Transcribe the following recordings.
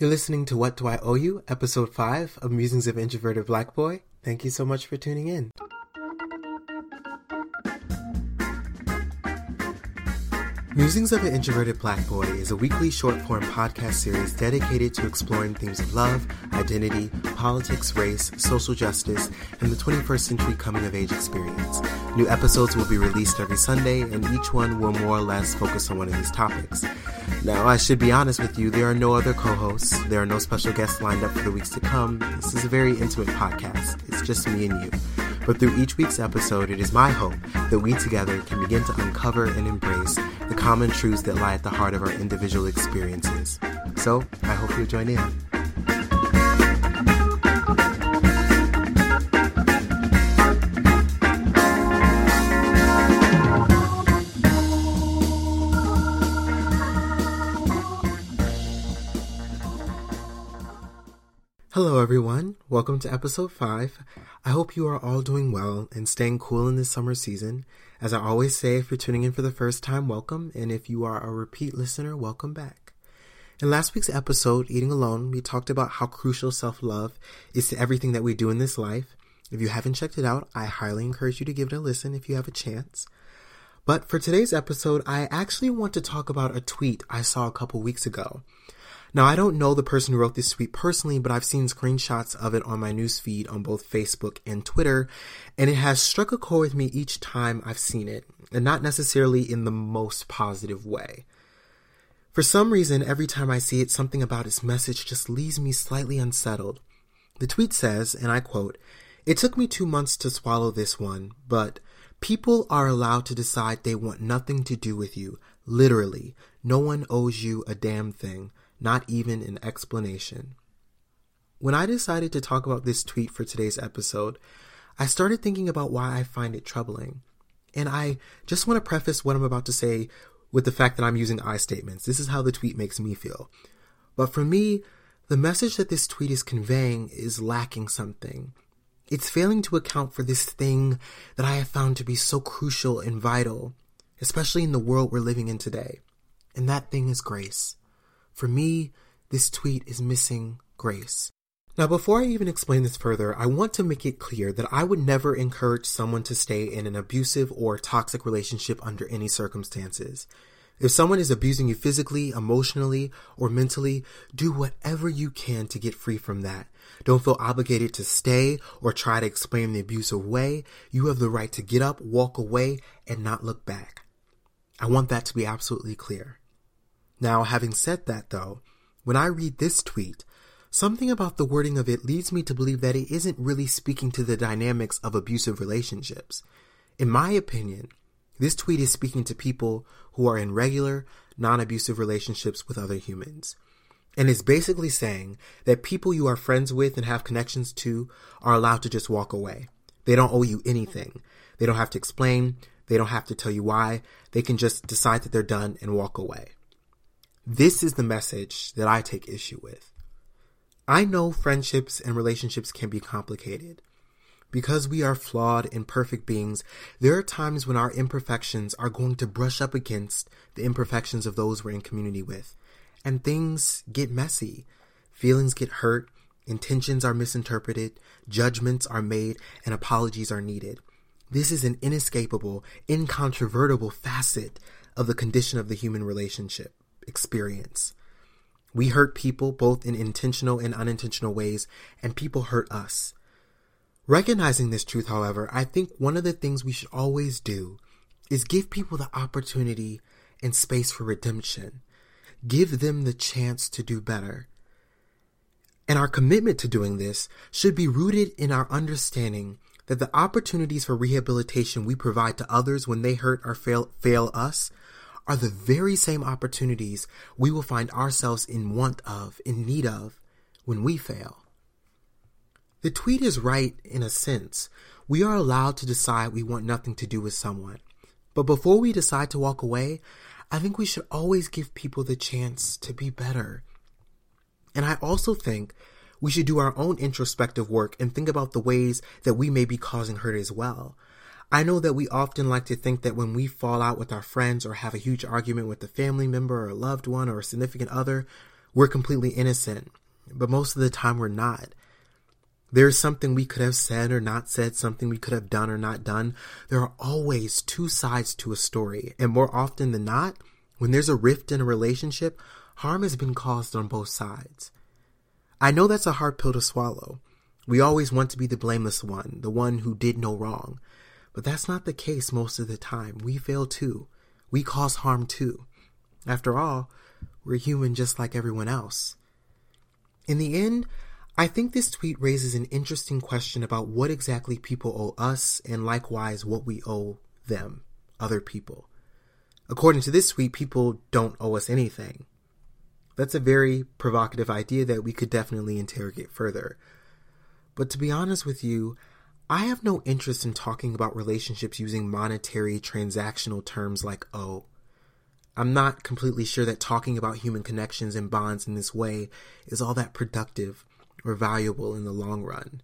You're listening to What Do I Owe You, episode 5 of Musings of Introverted Black Boy. Thank you so much for tuning in. Musings of an Introverted Black Boy is a weekly short form podcast series dedicated to exploring themes of love, identity, politics, race, social justice, and the 21st century coming of age experience. New episodes will be released every Sunday, and each one will more or less focus on one of these topics. Now, I should be honest with you, there are no other co hosts, there are no special guests lined up for the weeks to come. This is a very intimate podcast, it's just me and you. But through each week's episode, it is my hope that we together can begin to uncover and embrace the common truths that lie at the heart of our individual experiences. So, I hope you'll join in. Hello, everyone. Welcome to episode 5. I hope you are all doing well and staying cool in this summer season. As I always say, if you're tuning in for the first time, welcome. And if you are a repeat listener, welcome back. In last week's episode, Eating Alone, we talked about how crucial self love is to everything that we do in this life. If you haven't checked it out, I highly encourage you to give it a listen if you have a chance. But for today's episode, I actually want to talk about a tweet I saw a couple weeks ago. Now, I don't know the person who wrote this tweet personally, but I've seen screenshots of it on my newsfeed on both Facebook and Twitter, and it has struck a chord with me each time I've seen it, and not necessarily in the most positive way. For some reason, every time I see it, something about its message just leaves me slightly unsettled. The tweet says, and I quote, It took me two months to swallow this one, but people are allowed to decide they want nothing to do with you. Literally, no one owes you a damn thing not even an explanation. When I decided to talk about this tweet for today's episode, I started thinking about why I find it troubling. And I just want to preface what I'm about to say with the fact that I'm using I statements. This is how the tweet makes me feel. But for me, the message that this tweet is conveying is lacking something. It's failing to account for this thing that I have found to be so crucial and vital, especially in the world we're living in today. And that thing is grace. For me, this tweet is missing grace. Now, before I even explain this further, I want to make it clear that I would never encourage someone to stay in an abusive or toxic relationship under any circumstances. If someone is abusing you physically, emotionally, or mentally, do whatever you can to get free from that. Don't feel obligated to stay or try to explain the abuse away. You have the right to get up, walk away, and not look back. I want that to be absolutely clear. Now, having said that though, when I read this tweet, something about the wording of it leads me to believe that it isn't really speaking to the dynamics of abusive relationships. In my opinion, this tweet is speaking to people who are in regular, non abusive relationships with other humans. And is basically saying that people you are friends with and have connections to are allowed to just walk away. They don't owe you anything. They don't have to explain. They don't have to tell you why. They can just decide that they're done and walk away. This is the message that I take issue with. I know friendships and relationships can be complicated. Because we are flawed, imperfect beings, there are times when our imperfections are going to brush up against the imperfections of those we're in community with. And things get messy. Feelings get hurt, intentions are misinterpreted, judgments are made, and apologies are needed. This is an inescapable, incontrovertible facet of the condition of the human relationship experience. We hurt people both in intentional and unintentional ways, and people hurt us. Recognizing this truth, however, I think one of the things we should always do is give people the opportunity and space for redemption. Give them the chance to do better. And our commitment to doing this should be rooted in our understanding that the opportunities for rehabilitation we provide to others when they hurt or fail, fail us are the very same opportunities we will find ourselves in want of, in need of, when we fail. The tweet is right in a sense. We are allowed to decide we want nothing to do with someone. But before we decide to walk away, I think we should always give people the chance to be better. And I also think we should do our own introspective work and think about the ways that we may be causing hurt as well. I know that we often like to think that when we fall out with our friends or have a huge argument with a family member or a loved one or a significant other, we're completely innocent, but most of the time we're not. There's something we could have said or not said, something we could have done or not done. There are always two sides to a story, and more often than not, when there's a rift in a relationship, harm has been caused on both sides. I know that's a hard pill to swallow. We always want to be the blameless one, the one who did no wrong. But that's not the case most of the time. We fail too. We cause harm too. After all, we're human just like everyone else. In the end, I think this tweet raises an interesting question about what exactly people owe us and likewise what we owe them, other people. According to this tweet, people don't owe us anything. That's a very provocative idea that we could definitely interrogate further. But to be honest with you, I have no interest in talking about relationships using monetary transactional terms like owe. I'm not completely sure that talking about human connections and bonds in this way is all that productive or valuable in the long run.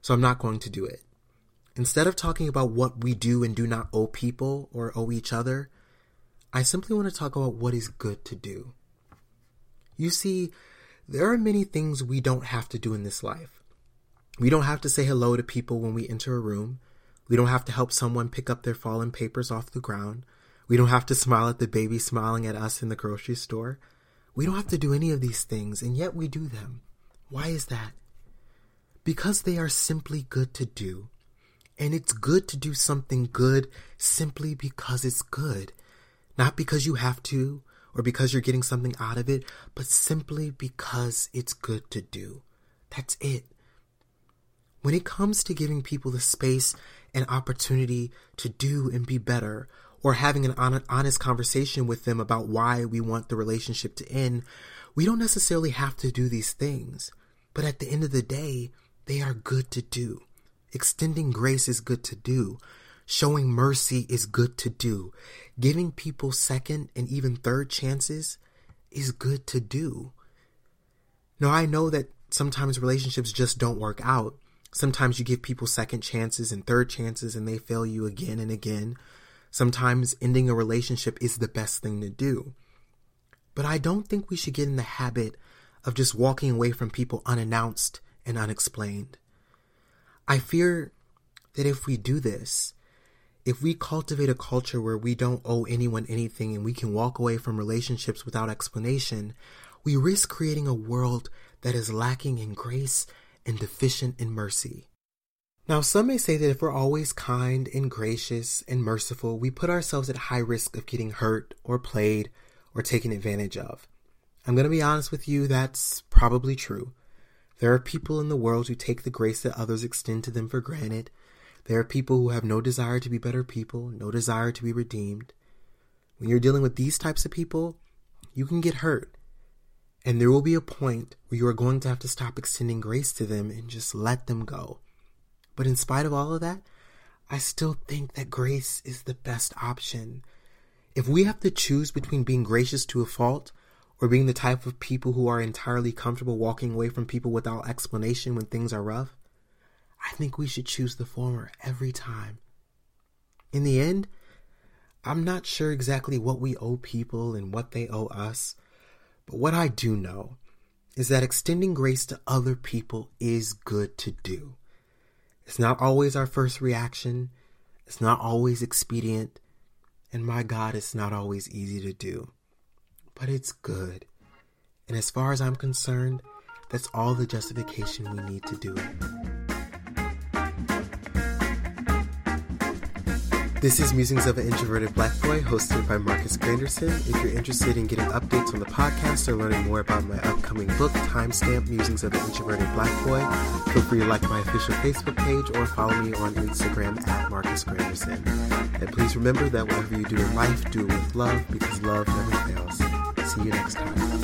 So I'm not going to do it. Instead of talking about what we do and do not owe people or owe each other, I simply want to talk about what is good to do. You see, there are many things we don't have to do in this life. We don't have to say hello to people when we enter a room. We don't have to help someone pick up their fallen papers off the ground. We don't have to smile at the baby smiling at us in the grocery store. We don't have to do any of these things, and yet we do them. Why is that? Because they are simply good to do. And it's good to do something good simply because it's good. Not because you have to or because you're getting something out of it, but simply because it's good to do. That's it. When it comes to giving people the space and opportunity to do and be better, or having an honest conversation with them about why we want the relationship to end, we don't necessarily have to do these things. But at the end of the day, they are good to do. Extending grace is good to do. Showing mercy is good to do. Giving people second and even third chances is good to do. Now, I know that sometimes relationships just don't work out. Sometimes you give people second chances and third chances and they fail you again and again. Sometimes ending a relationship is the best thing to do. But I don't think we should get in the habit of just walking away from people unannounced and unexplained. I fear that if we do this, if we cultivate a culture where we don't owe anyone anything and we can walk away from relationships without explanation, we risk creating a world that is lacking in grace and deficient in mercy. Now, some may say that if we're always kind and gracious and merciful, we put ourselves at high risk of getting hurt or played or taken advantage of. I'm going to be honest with you, that's probably true. There are people in the world who take the grace that others extend to them for granted. There are people who have no desire to be better people, no desire to be redeemed. When you're dealing with these types of people, you can get hurt. And there will be a point where you are going to have to stop extending grace to them and just let them go. But in spite of all of that, I still think that grace is the best option. If we have to choose between being gracious to a fault or being the type of people who are entirely comfortable walking away from people without explanation when things are rough, I think we should choose the former every time. In the end, I'm not sure exactly what we owe people and what they owe us, but what I do know is that extending grace to other people is good to do. It's not always our first reaction, it's not always expedient, and my God, it's not always easy to do but it's good. And as far as I'm concerned, that's all the justification we need to do it. This is Musings of an Introverted Black Boy, hosted by Marcus Granderson. If you're interested in getting updates on the podcast or learning more about my upcoming book, Timestamp Musings of an Introverted Black Boy, feel free to like my official Facebook page or follow me on Instagram at Marcus Granderson. And please remember that whatever you do in life, do it with love because love never fails. See you next time.